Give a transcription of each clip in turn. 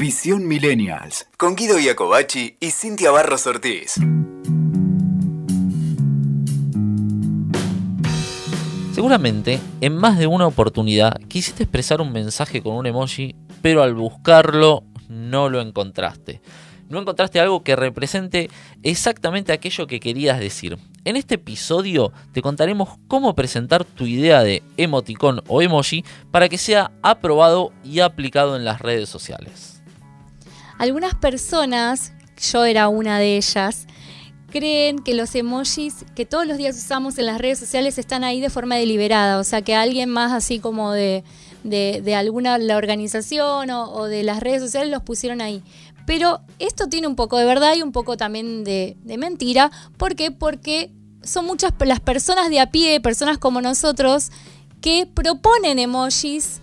Visión Millennials. Con Guido Iacobacci y Cintia Barros Ortiz. Seguramente, en más de una oportunidad quisiste expresar un mensaje con un emoji, pero al buscarlo no lo encontraste. No encontraste algo que represente exactamente aquello que querías decir. En este episodio te contaremos cómo presentar tu idea de emoticón o emoji para que sea aprobado y aplicado en las redes sociales. Algunas personas, yo era una de ellas, creen que los emojis que todos los días usamos en las redes sociales están ahí de forma deliberada, o sea que alguien más así como de, de, alguna la organización o, de las redes sociales los pusieron ahí. Pero esto tiene un poco de verdad y un poco también de, de mentira. ¿Por qué? Porque son muchas las personas de a pie, personas como nosotros, que proponen emojis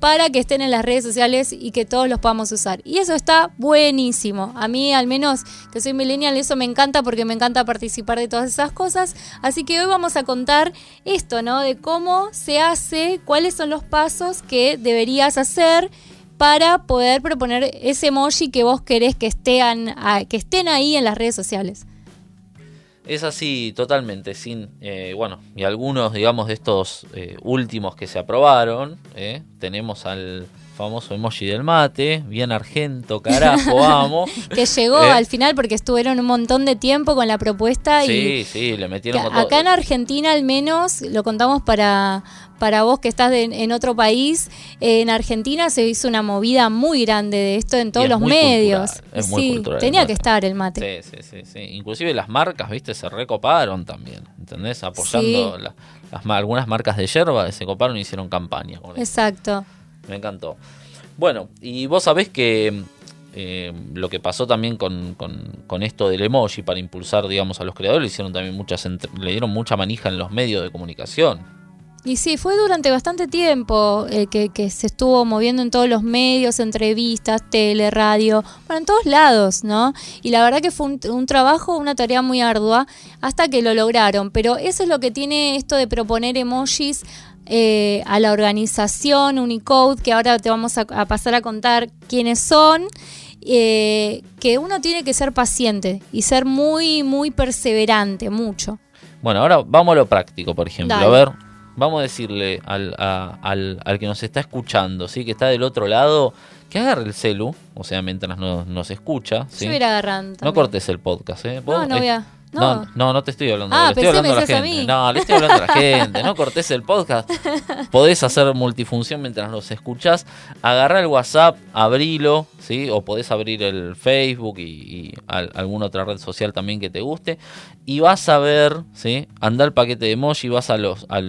para que estén en las redes sociales y que todos los podamos usar. Y eso está buenísimo. A mí, al menos que soy millennial, eso me encanta porque me encanta participar de todas esas cosas. Así que hoy vamos a contar esto, ¿no? De cómo se hace, cuáles son los pasos que deberías hacer para poder proponer ese emoji que vos querés que estén, que estén ahí en las redes sociales. Es así totalmente, sin, eh, bueno, y algunos, digamos, de estos eh, últimos que se aprobaron, eh, tenemos al famoso emoji del mate, bien argento, carajo, vamos. que llegó al final porque estuvieron un montón de tiempo con la propuesta sí, y... Sí, le metieron... Acá en Argentina al menos, lo contamos para, para vos que estás en otro país, en Argentina se hizo una movida muy grande de esto en todos los medios. es muy tenía que estar el mate. Sí, sí, sí, Inclusive las marcas, viste, se recoparon también, ¿entendés? Apoyando las, algunas marcas de yerba se coparon y hicieron campaña. Exacto. Me encantó. Bueno, y vos sabés que eh, lo que pasó también con, con, esto del emoji para impulsar, digamos, a los creadores, hicieron también muchas le dieron mucha manija en los medios de comunicación. Y sí, fue durante bastante tiempo eh, que, se estuvo moviendo en todos los medios, entrevistas, tele, radio, bueno, en todos lados, ¿no? Y la verdad que fue un, trabajo, una tarea muy ardua, hasta que lo lograron. Pero eso es lo que tiene esto de proponer emojis eh, a la organización Unicode, que ahora te vamos a, pasar a contar quiénes son. Eh, que uno tiene que ser paciente y ser muy, muy perseverante, mucho. Bueno, ahora vamos a lo práctico, por ejemplo. A ver, vamos a decirle al, al, que nos está escuchando, ¿sí? que está del otro lado, que agarre el celu, o sea, mientras nos, nos escucha. ¿sí? Yo agarrando. No cortes el podcast, ¿eh? No, no voy a... No. no, no, te estoy hablando. Ah, le estoy hablando a la gente. No, le estoy hablando a la gente. No cortes el podcast. Podés hacer multifunción mientras nos escuchás. Agarra el WhatsApp, abrilo, ¿sí? O podés abrir el Facebook y, alguna otra red social también que te guste. Y vas a ver, ¿sí? Anda el paquete de emoji, vas a, los, a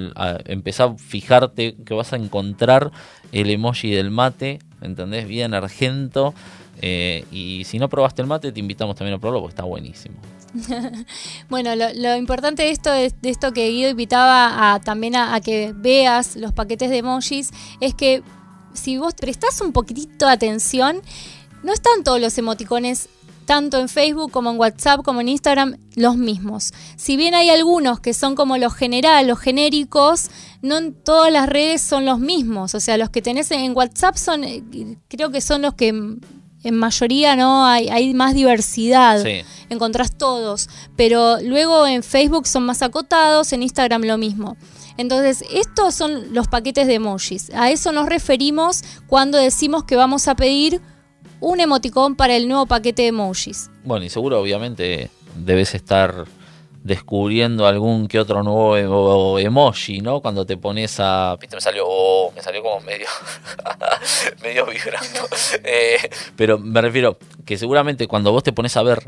empezar a fijarte que vas a encontrar el emoji del mate, ¿entendés? Bien argento. Eh, y si no probaste el mate, te invitamos también a probarlo porque está buenísimo. bueno, lo, importante de esto, de, esto que Guido invitaba a, también a, que veas los paquetes de emojis es que si vos prestás un poquitito de atención, no están todos los emoticones tanto en Facebook como en WhatsApp como en Instagram los mismos. Si bien hay algunos que son como los generales, los genéricos, no en todas las redes son los mismos. O sea, los que tenés en WhatsApp son, eh, creo que son los que en mayoría no hay, hay más diversidad. Encontrás todos. Pero luego en Facebook son más acotados, en Instagram lo mismo. Entonces, estos son los paquetes de emojis. A eso nos referimos cuando decimos que vamos a pedir un emoticón para el nuevo paquete de emojis. Bueno, y seguro obviamente debes estar descubriendo algún que otro nuevo emoji, ¿no? Cuando te pones a... Viste, me salió, oh, me salió como medio, medio vibrando. Eh, pero me refiero que seguramente cuando vos te pones a ver,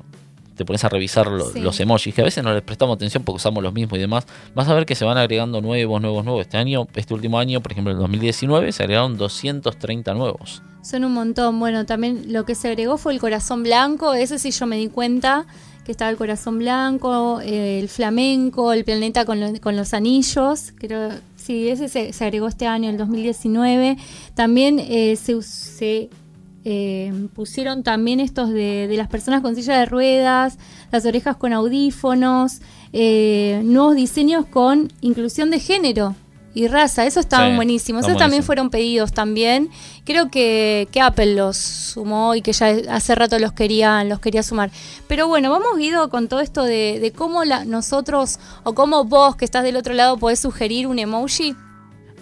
te pones a revisar los emojis, que a veces no les prestamos atención porque usamos los mismos y demás, vas a ver que se van agregando nuevos, nuevos, nuevos. Este año, este último año, por ejemplo, en 2019, se agregaron 230 nuevos. Son un montón. Bueno, también lo que se agregó fue el corazón blanco, ese sí yo me di cuenta que estaba el corazón blanco, eh, el flamenco, el planeta con, los anillos, creo, sí, ese se, agregó este año, el 2019. También eh, se, eh, pusieron también estos de, de, las personas con silla de ruedas, las orejas con audífonos, nuevos diseños con inclusión de género. Y raza. Eso estaban Sí, buenísimos. Esos también fueron pedidos también. Creo que, que Apple los sumó y que ya hace rato los querían, los quería sumar. Pero bueno, vamos Guido con todo esto de, de cómo la, nosotros o cómo vos que estás del otro lado podés sugerir un emoji.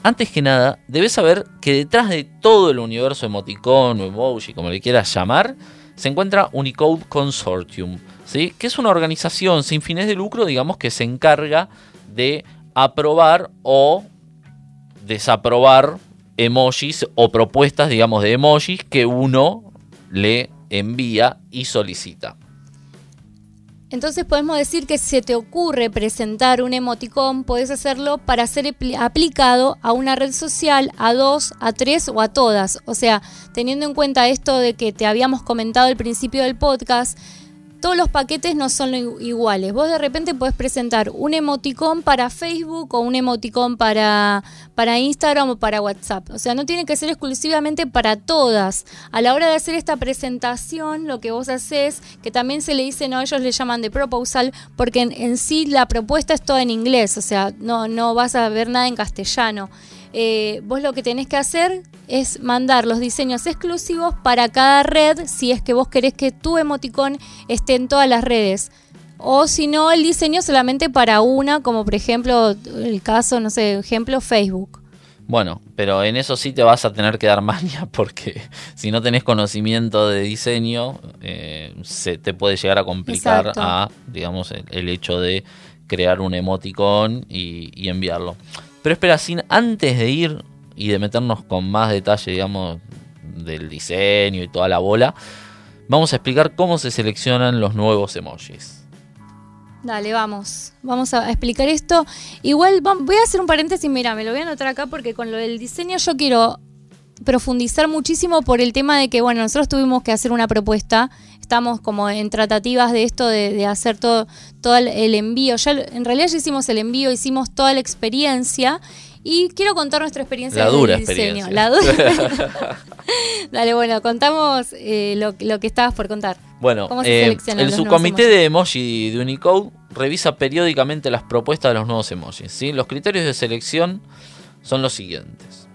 Antes que nada, debes saber que detrás de todo el universo emoticon o emoji, como le quieras llamar, se encuentra Unicode Consortium, ¿sí? que es una organización sin fines de lucro, digamos, que se encarga de aprobar o desaprobar emojis o propuestas, digamos, de emojis que uno le envía y solicita. Entonces podemos decir que si se te ocurre presentar un emoticón, podés hacerlo para ser apli- aplicado a una red social, a dos, a tres o a todas. O sea, teniendo en cuenta esto de que te habíamos comentado al principio del podcast, todos los paquetes no son iguales. Vos de repente podés presentar un emoticón para Facebook o un emoticón para, para Instagram o para WhatsApp. O sea, no tiene que ser exclusivamente para todas. A la hora de hacer esta presentación, lo que vos haces, que también se le dice, no, ellos le llaman de proposal, porque en, en sí la propuesta es toda en inglés, o sea, no, no vas a ver nada en castellano. Eh, vos lo que tenés que hacer es mandar los diseños exclusivos para cada red si es que vos querés que tu emoticón esté en todas las redes. O si no, el diseño solamente para una, como por ejemplo el caso, no sé, ejemplo Facebook. Bueno, pero en eso sí te vas a tener que dar maña porque si no tenés conocimiento de diseño, eh, se te puede llegar a complicar Exacto. a, digamos, el, el hecho de crear un emoticón y, y enviarlo. Pero espera, sin antes de ir y de meternos con más detalle, digamos, del diseño y toda la bola, vamos a explicar cómo se seleccionan los nuevos emojis. Dale, vamos. Vamos a explicar esto. Igual voy a hacer un paréntesis, mira, me lo voy a anotar acá porque con lo del diseño yo quiero profundizar muchísimo por el tema de que, bueno, nosotros tuvimos que hacer una propuesta, estamos como en tratativas de esto, de, hacer todo, todo el, envío, ya en realidad ya hicimos el envío, hicimos toda la experiencia y quiero contar nuestra experiencia La dura diseño. experiencia. La dura. Dale, bueno, contamos eh, lo, lo que estabas por contar. Bueno, ¿Cómo se eh, el subcomité de emoji de Unicode revisa periódicamente las propuestas de los nuevos emojis. ¿sí? Los criterios de selección son los siguientes.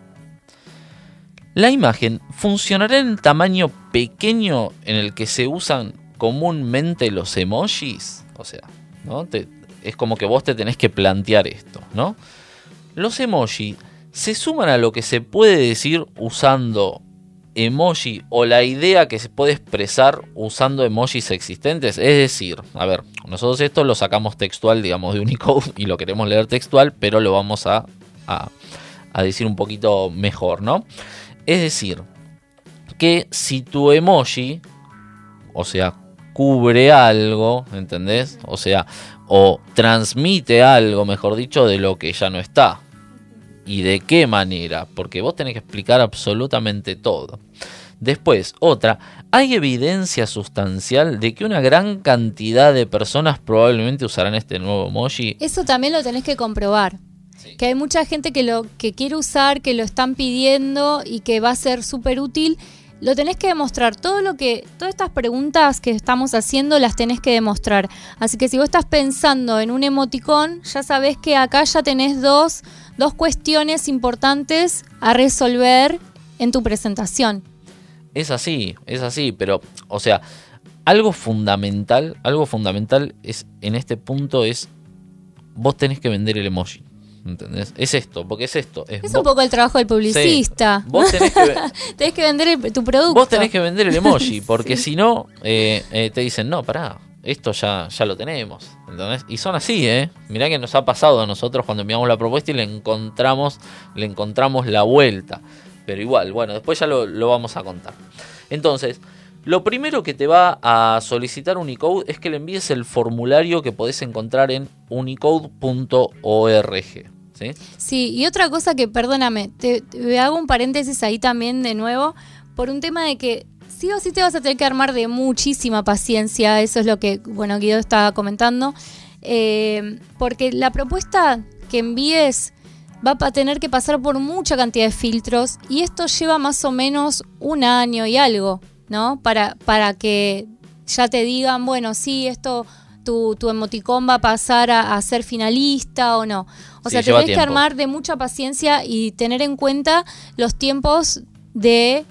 La imagen funcionará en el tamaño pequeño en el que se usan comúnmente los emojis. O sea, ¿no? Te- es como que vos te tenés que plantear esto, ¿no? Los emojis se suman a lo que se puede decir usando emoji o la idea que se puede expresar usando emojis existentes. Es decir, a ver, nosotros esto lo sacamos textual, digamos, de Unicode y lo queremos leer textual, pero lo vamos a, a, a decir un poquito mejor, ¿no? Es decir, que si tu emoji, o sea, cubre algo, ¿entendés? O sea, o transmite algo, mejor dicho, de lo que ya no está. ¿Y de qué manera? Porque vos tenés que explicar absolutamente todo. Después, otra, hay evidencia sustancial de que una gran cantidad de personas probablemente usarán este nuevo emoji. Eso también lo tenés que comprobar. Sí. Que hay mucha gente que lo que quiere usar, que lo están pidiendo y que va a ser súper útil. Lo tenés que demostrar. Todo lo que, todas estas preguntas que estamos haciendo las tenés que demostrar. Así que si vos estás pensando en un emoticón, ya sabés que acá ya tenés dos, dos cuestiones importantes a resolver en tu presentación. Es así, es así, pero, o sea, algo fundamental, algo fundamental es en este punto es vos tenés que vender el emoji. ¿Entendés? Es esto, porque es esto. Es, Es vos, un poco el trabajo del publicista. Sí, vos tenés que, tenés que vender el- tu producto. vos tenés que vender el emoji, porque si no, eh, eh, te dicen, no, pará, esto ya, ya lo tenemos. ¿entendés? Y son así, ¿eh? Mirá que nos ha pasado a nosotros cuando enviamos la propuesta y le encontramos, le encontramos la vuelta. Pero igual, bueno, después ya lo, lo vamos a contar. Entonces, lo primero que te va a solicitar Unicode es que le envíes el formulario que podés encontrar en unicode.org. ¿sí? Sí, y otra cosa que, perdóname, te, te hago un paréntesis ahí también de nuevo, por un tema de que sí o sí te vas a tener que armar de muchísima paciencia, eso es lo que, bueno, Guido estaba comentando, eh, porque la propuesta que envíes va a tener que pasar por mucha cantidad de filtros y esto lleva más o menos un año y algo, ¿no? Para, para que ya te digan, bueno, sí, esto tu, tu emoticón va a pasar a, a ser finalista o no. O Sí, sea, tenés que armar de mucha paciencia y tener en cuenta los tiempos de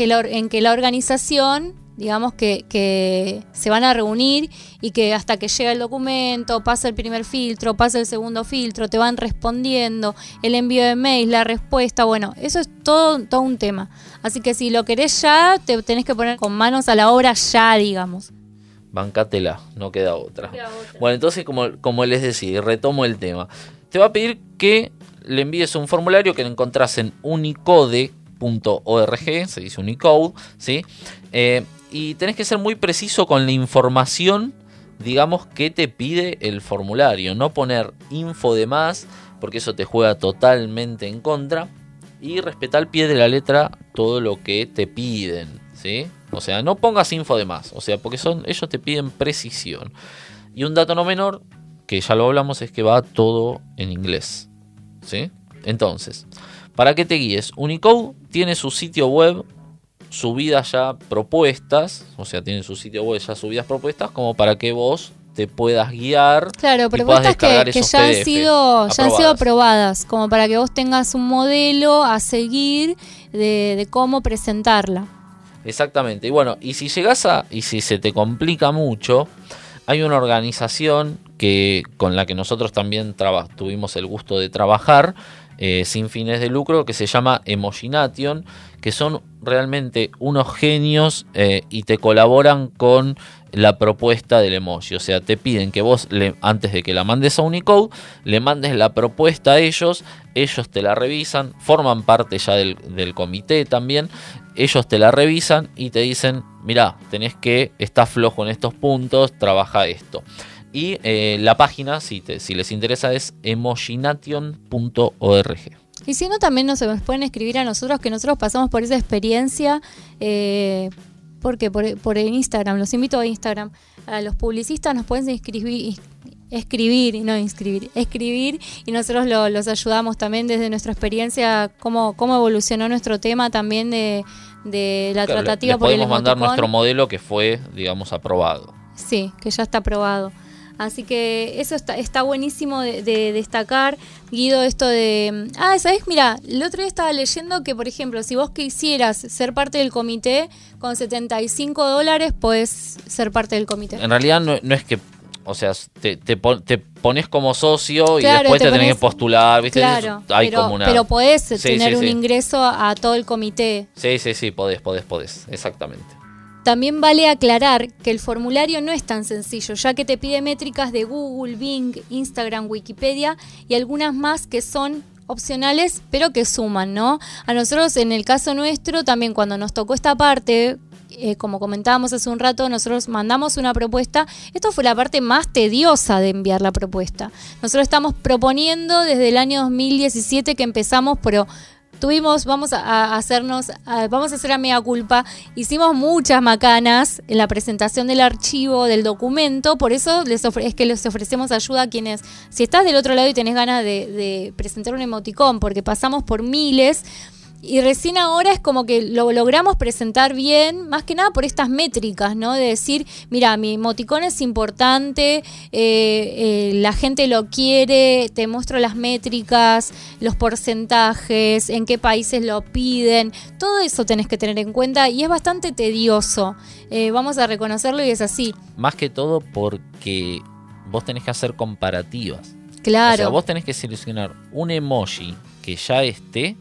que la or- en que la organización, digamos, que, que se van a reunir y que hasta que llega el documento, pasa el primer filtro, pasa el segundo filtro, te van respondiendo, el envío de mail, la respuesta, bueno, eso es todo, todo un tema. Así que si lo querés ya, te tenés que poner con manos a la obra ya, digamos. Bancátela, no queda otra. Bueno, entonces, como, como les decía, retomo el tema. Te va a pedir que le envíes un formulario que lo encontrás en unicode.org, se dice Unicode, ¿sí? Eh, y tenés que ser muy preciso con la información, digamos, que te pide el formulario. No poner info de más, porque eso te juega totalmente en contra. Y respetar al pie de la letra todo lo que te piden, ¿sí? O sea, no pongas info de más, o sea, porque son ellos te piden precisión. Y un dato no menor, que ya lo hablamos, es que va todo en inglés, ¿sí? Entonces, para que te guíes, Unicode tiene su sitio web subidas ya propuestas, o sea, tiene su sitio web ya subidas propuestas como para que vos te puedas guiar Claro, y propuestas que, ya han sido, ya han sido aprobadas. aprobadas, como para que vos tengas un modelo a seguir de, de cómo presentarla. Exactamente. Y bueno, y si llegas a. Y si se te complica mucho, hay una organización que con la que nosotros también traba- tuvimos el gusto de trabajar. Eh, sin fines de lucro que se llama Emojination que son realmente unos genios eh, y te colaboran con la propuesta del emoji. O sea, te piden que vos, le, antes de que la mandes a Unicode, le mandes la propuesta a ellos, ellos te la revisan, forman parte ya del, del comité también, ellos te la revisan y te dicen, mirá, tenés que, estás flojo en estos puntos, trabaja esto. Y eh, la página, si, te- si les interesa, es emojination.org. Y si no, también nos pueden escribir a nosotros, que nosotros pasamos por esa experiencia. Eh, porque por, por el Instagram, los invito a Instagram. A los publicistas nos pueden inscribir, escribir, no inscribir, escribir y nosotros lo- los ayudamos también desde nuestra experiencia, cómo, cómo evolucionó nuestro tema también de, de la Claro, le- tratativa por el podemos mandar nuestro modelo que fue, digamos, aprobado. Sí, que ya está aprobado. Así que eso está, está buenísimo de, de destacar, Guido, esto de... Ah, ¿sabes? Mira, el otro día estaba leyendo que, por ejemplo, si vos quisieras ser parte del comité, con 75 dólares podés ser parte del comité. En realidad no, no es que, o sea, te, te, pon- te pones como socio y después te te, tenés que postular, ¿viste? Claro, Hay pero, como una... pero podés Sí, tener sí, un sí. ingreso a todo el comité. Sí, sí, sí, podés, podés, podés, exactamente. También vale aclarar que el formulario no es tan sencillo, ya que te pide métricas de Google, Bing, Instagram, Wikipedia y algunas más que son opcionales, pero que suman, ¿no? A nosotros, en el caso nuestro, también cuando nos tocó esta parte, eh, como comentábamos hace un rato, nosotros mandamos una propuesta. Esto fue la parte más tediosa de enviar la propuesta. Nosotros estamos proponiendo desde el año 2017 que empezamos, pero tuvimos, vamos a, hacernos, vamos a hacer a mea culpa, hicimos muchas macanas en la presentación del archivo, del documento, por eso les ofre- es que les ofrecemos ayuda a quienes, si estás del otro lado y tenés ganas de presentar un emoticón, porque pasamos por miles, y recién ahora es como que lo logramos presentar bien, más que nada por estas métricas, ¿no? De decir, mira, mi emoticón es importante, eh, eh, la gente lo quiere, te muestro las métricas, los porcentajes, en qué países lo piden, todo eso tenés que tener en cuenta y es bastante tedioso. Eh, vamos a reconocerlo y es así. Más que todo porque vos tenés que hacer comparativas. Claro. O sea, vos tenés que seleccionar un emoji que ya esté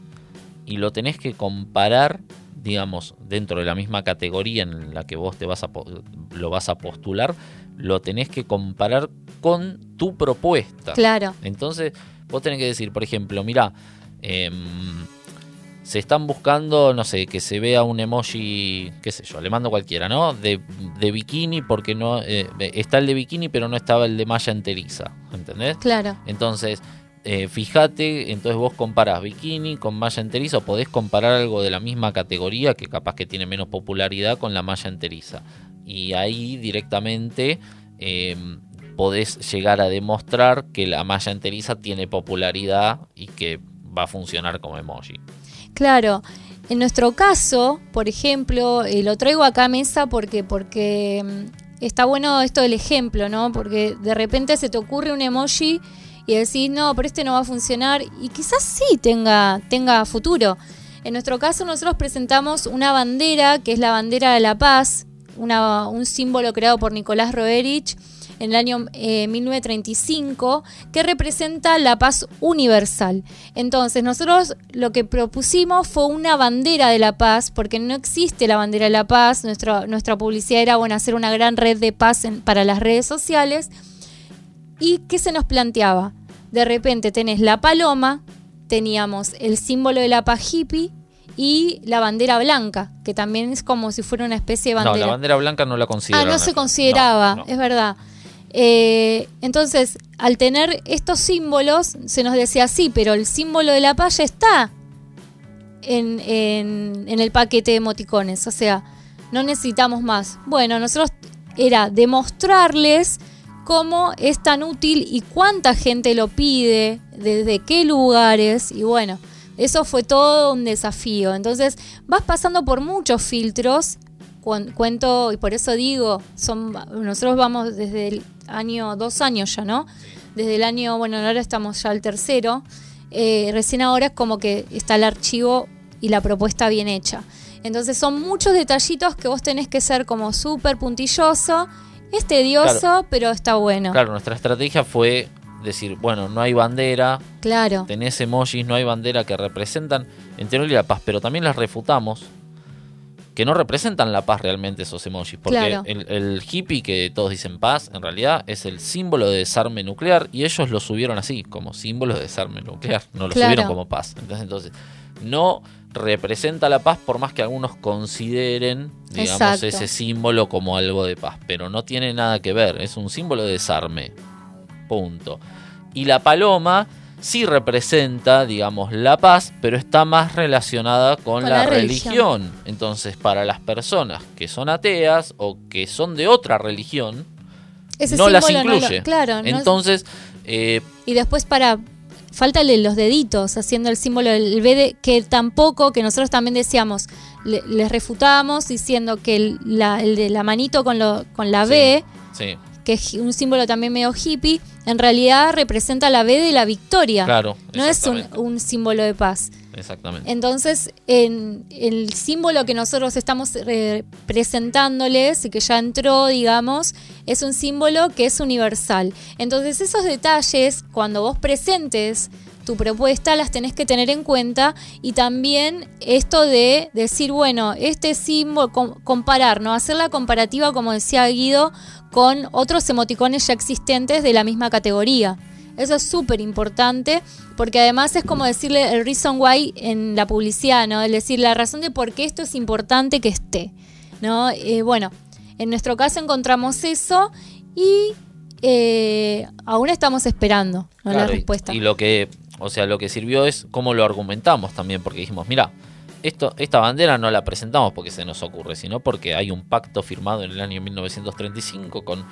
y lo tenés que comparar, digamos, dentro de la misma categoría en la que vos te vas a lo vas a postular, lo tenés que comparar con tu propuesta. Claro. Entonces, vos tenés que decir, por ejemplo, mira, se están buscando, no sé, que se vea un emoji, qué sé yo, le mando cualquiera, ¿no? De, de bikini, porque no eh, está el de bikini, pero no estaba el de malla enteriza, ¿entendés? Claro. Entonces, eh, fíjate, entonces vos comparás bikini con malla enteriza o podés comparar algo de la misma categoría que capaz que tiene menos popularidad con la malla enteriza. Y ahí directamente eh, podés llegar a demostrar que la malla enteriza tiene popularidad y que va a funcionar como emoji. Claro. En nuestro caso, por ejemplo, eh, lo traigo acá a mesa porque, porque mm, está bueno esto del ejemplo, ¿no? Porque de repente se te ocurre un emoji y decís, no, pero este no va a funcionar. Y quizás sí tenga, tenga futuro. En nuestro caso, nosotros presentamos una bandera, que es la bandera de la paz, un símbolo creado por Nicolás Roerich en el año eh, 1935, que representa la paz universal. Entonces, nosotros lo que propusimos fue una bandera de la paz, porque no existe la bandera de la paz. Nuestra, nuestra publicidad era bueno, hacer una gran red de paz para las redes sociales. ¿Y qué se nos planteaba? De repente tenés la paloma, teníamos el símbolo de la paz hippie y la bandera blanca, que también es como si fuera una especie de No, bandera. la bandera blanca no la Ah, consideraron. no se consideraba, No, no. es verdad. Eh, entonces, al tener estos símbolos, se nos decía, sí, pero el símbolo de la paz ya está en, en- en el paquete de emoticones, o sea, no necesitamos más. Bueno, nosotros era demostrarles cómo es tan útil y cuánta gente lo pide, desde qué lugares, y bueno, eso fue todo un desafío. Entonces, vas pasando por muchos filtros cuento y por eso digo, son nosotros vamos desde el año, dos años ya, ¿no? Desde el año, bueno, ahora estamos ya al tercero, eh, recién ahora es como que está el archivo y la propuesta bien hecha. Entonces son muchos detallitos que vos tenés que ser como súper puntilloso, es tedioso, Claro. pero está bueno. Claro, nuestra estrategia fue decir, bueno, no hay bandera, Claro, tenés emojis, no hay bandera que representan en teoría la paz, pero también las refutamos que no representan la paz realmente esos emojis, porque Claro. el, el hippie que todos dicen paz, en realidad es el símbolo de desarme nuclear y ellos lo subieron así, como símbolo de desarme nuclear, no lo Claro. subieron como paz. Entonces, entonces, no representa la paz por más que algunos consideren, digamos, Exacto. ese símbolo como algo de paz, pero no tiene nada que ver, es un símbolo de desarme. Punto. Y la paloma sí representa, digamos, la paz, pero está más relacionada con, Con la, la religión. religión. Entonces, para las personas que son ateas o que son de otra religión, ese no las símbolo no lo- incluye. claro, no- Entonces, eh, Y después para. Faltale los deditos haciendo el símbolo del BD, que tampoco, que nosotros también decíamos, le- les refutábamos diciendo que el, la, el de la manito con, lo, con la Sí. B, sí, que es un símbolo también medio hippie, en realidad representa la B de la victoria. claro. no es un, un símbolo de paz. Exactamente. Entonces, en el símbolo que nosotros estamos presentándoles y que ya entró, digamos, es un símbolo que es universal. Entonces, esos detalles, cuando vos presentes tu propuesta, las tenés que tener en cuenta y también esto de decir, bueno, este símbolo, com- comparar, ¿no? Hacer la comparativa, como decía Guido, con otros emoticones ya existentes de la misma categoría. Eso es súper importante porque además es como decirle el reason why en la publicidad, ¿no? Es decir, la razón de por qué esto es importante que esté, ¿no? Eh, bueno, en nuestro caso encontramos eso y eh, aún estamos esperando ¿no? la Claro, y- respuesta. Y, lo que, o sea, lo que sirvió es cómo lo argumentamos también, porque dijimos, mira, esto, esta bandera no la presentamos porque se nos ocurre, sino porque hay un pacto firmado en el año 1935 con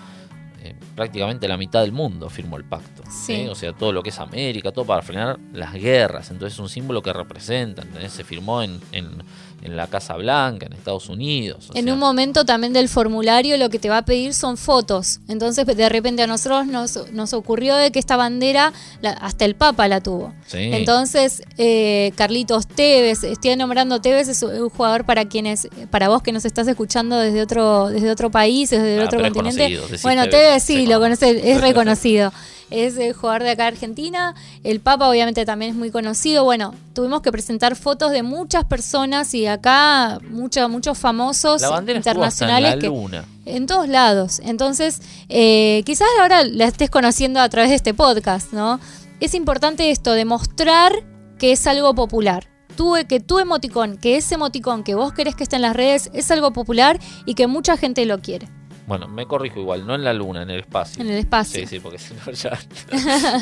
eh, prácticamente la mitad del mundo firmó el pacto. Sí. ¿sí? O sea, todo lo que es América, todo para frenar las guerras. Entonces es un símbolo que representa. ¿entendés? Se firmó en, en- en la Casa Blanca, en Estados Unidos. En sea, un momento también del formulario lo que te va a pedir son fotos. Entonces de repente a nosotros nos, nos ocurrió de que esta bandera la- hasta el Papa la tuvo. sí. Entonces, eh, Carlitos Tevez, estoy nombrando Tevez, es un jugador para quienes, para vos que nos estás escuchando desde otro, desde otro país, desde Ah, otro continente. Bueno, Tevez, Tevez sí, lo conoce. conoce, es reconocido. Es el jugador de acá de Argentina. El Papa obviamente también es muy conocido. Bueno, tuvimos que presentar fotos de muchas personas y acá muchos muchos famosos la hasta en internacionales la que en todos lados. Entonces, eh, quizás ahora la estés conociendo a través de este podcast, ¿no? Es importante esto, demostrar que es algo popular. Tú, que tu emoticón, que ese emoticón que vos querés que esté en las redes es algo popular y que mucha gente lo quiere Bueno, me corrijo igual, no en la luna, en el espacio. en el espacio. Sí, sí, porque si no ya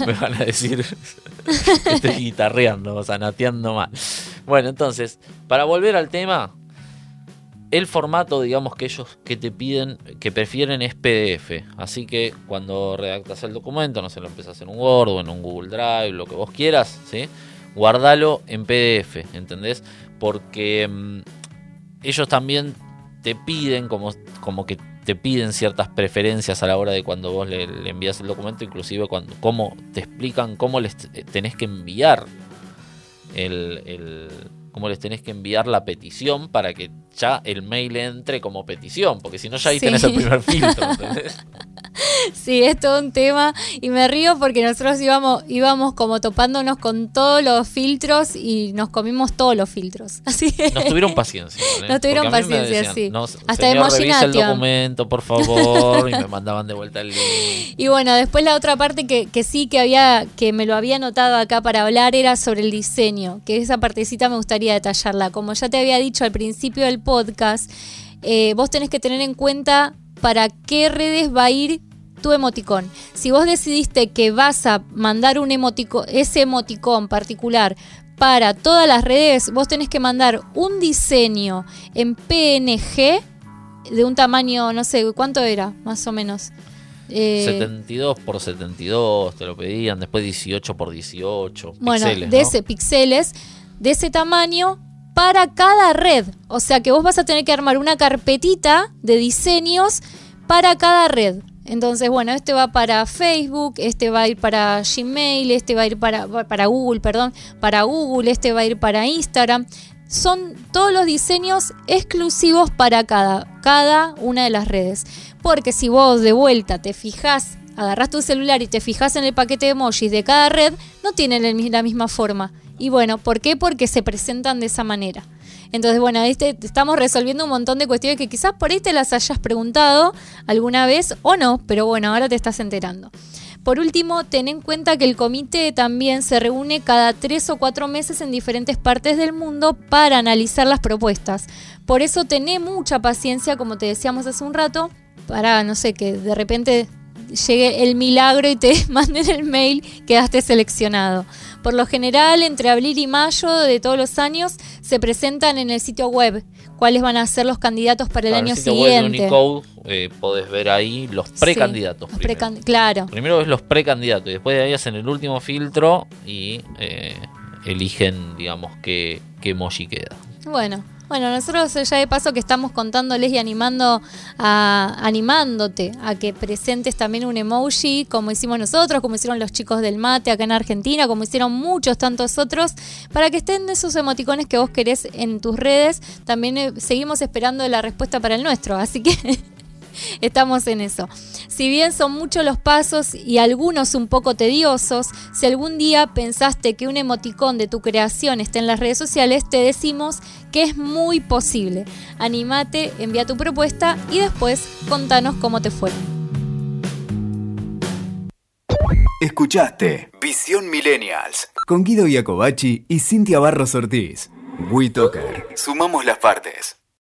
me van a decir que estoy guitarreando, o sea, nateando mal. Bueno, entonces, para volver al tema, el formato, digamos, que ellos que te piden, que prefieren es PDF. Así que cuando redactas el documento, no sé, lo empezás en un Word o en un Google Drive, lo que vos quieras, ¿sí? Guardalo en PDF, ¿entendés? Porque mm, ellos también te piden como, como que te piden ciertas preferencias a la hora de cuando vos le, le envías el documento, inclusive cuando cómo te explican cómo les tenés que enviar el, el cómo les tenés que enviar la petición para que ya el mail entre como petición, porque si no ya ahí Sí. tenés el primer filtro. Sí, es todo un tema y me río porque nosotros íbamos, íbamos como topándonos con todos los filtros y nos comimos todos los filtros. Así Nos tuvieron paciencia. ¿eh? Nos tuvieron paciencia, decían, sí. "No, Hasta señor, el Emogination". documento, por favor, y me mandaban de vuelta el link. Y bueno, después la otra parte que, que sí que había, que me lo había anotado acá para hablar era sobre el diseño, que esa partecita me gustaría detallarla. Como ya te había dicho al principio del podcast, eh, vos tenés que tener en cuenta para qué redes va a ir tu emoticón. Si vos decidiste que vas a mandar un emoticón, ese emoticón particular para todas las redes, vos tenés que mandar un diseño en PNG de un tamaño, no sé, ¿cuánto era? Más o menos. Eh, 72 por 72 te lo pedían, después 18 por 18 bueno, de ¿no? ese píxeles, de ese tamaño para cada red. O sea que vos vas a tener que armar una carpetita de diseños para cada red. Entonces, bueno, este va para Facebook, este va a ir para Gmail, este va a ir para, para Google, perdón, para Google, este va a ir para Instagram. Son todos los diseños exclusivos para cada, cada una de las redes. Porque si vos de vuelta te fijas, agarrás tu celular y te fijas en el paquete de emojis de cada red, no tienen la misma forma. Y bueno, ¿por qué? Porque se presentan de esa manera. Entonces, bueno, ahí te- te estamos resolviendo un montón de cuestiones que quizás por ahí te las hayas preguntado alguna vez o no, pero bueno, ahora te estás enterando. Por último, ten en cuenta que el comité también se reúne cada tres o cuatro meses en diferentes partes del mundo para analizar las propuestas. Por eso tené mucha paciencia, como te decíamos hace un rato, para, no sé, que de repente llegue el milagro y te manden el mail, quedaste seleccionado. Por lo general, entre abril y mayo de todos los años se presentan en el sitio web cuáles van a ser los candidatos para el Claro, año sitio web de siguiente. Unicode eh, podés ver ahí los precandidatos. Sí, los primero. precan- claro. Primero ves los precandidatos y después de ahí hacen el último filtro y eh, eligen, digamos, qué, qué emoji queda. Bueno, bueno, nosotros ya de paso que estamos contándoles y animando a, animándote a que presentes también un emoji, como hicimos nosotros, como hicieron los chicos del mate acá en Argentina, como hicieron muchos tantos otros, para que estén esos emoticones que vos querés en tus redes. También eh, seguimos esperando la respuesta para el nuestro, así que Estamos en eso. Si bien son muchos los pasos y algunos un poco tediosos, si algún día pensaste que un emoticón de tu creación está en las redes sociales, te decimos que es muy posible. Animate, envía tu propuesta y después contanos cómo te fue. Escuchaste Visión Millennials con Guido Iacobacci y Cintia Barros Ortiz. WeToker. Sumamos las partes.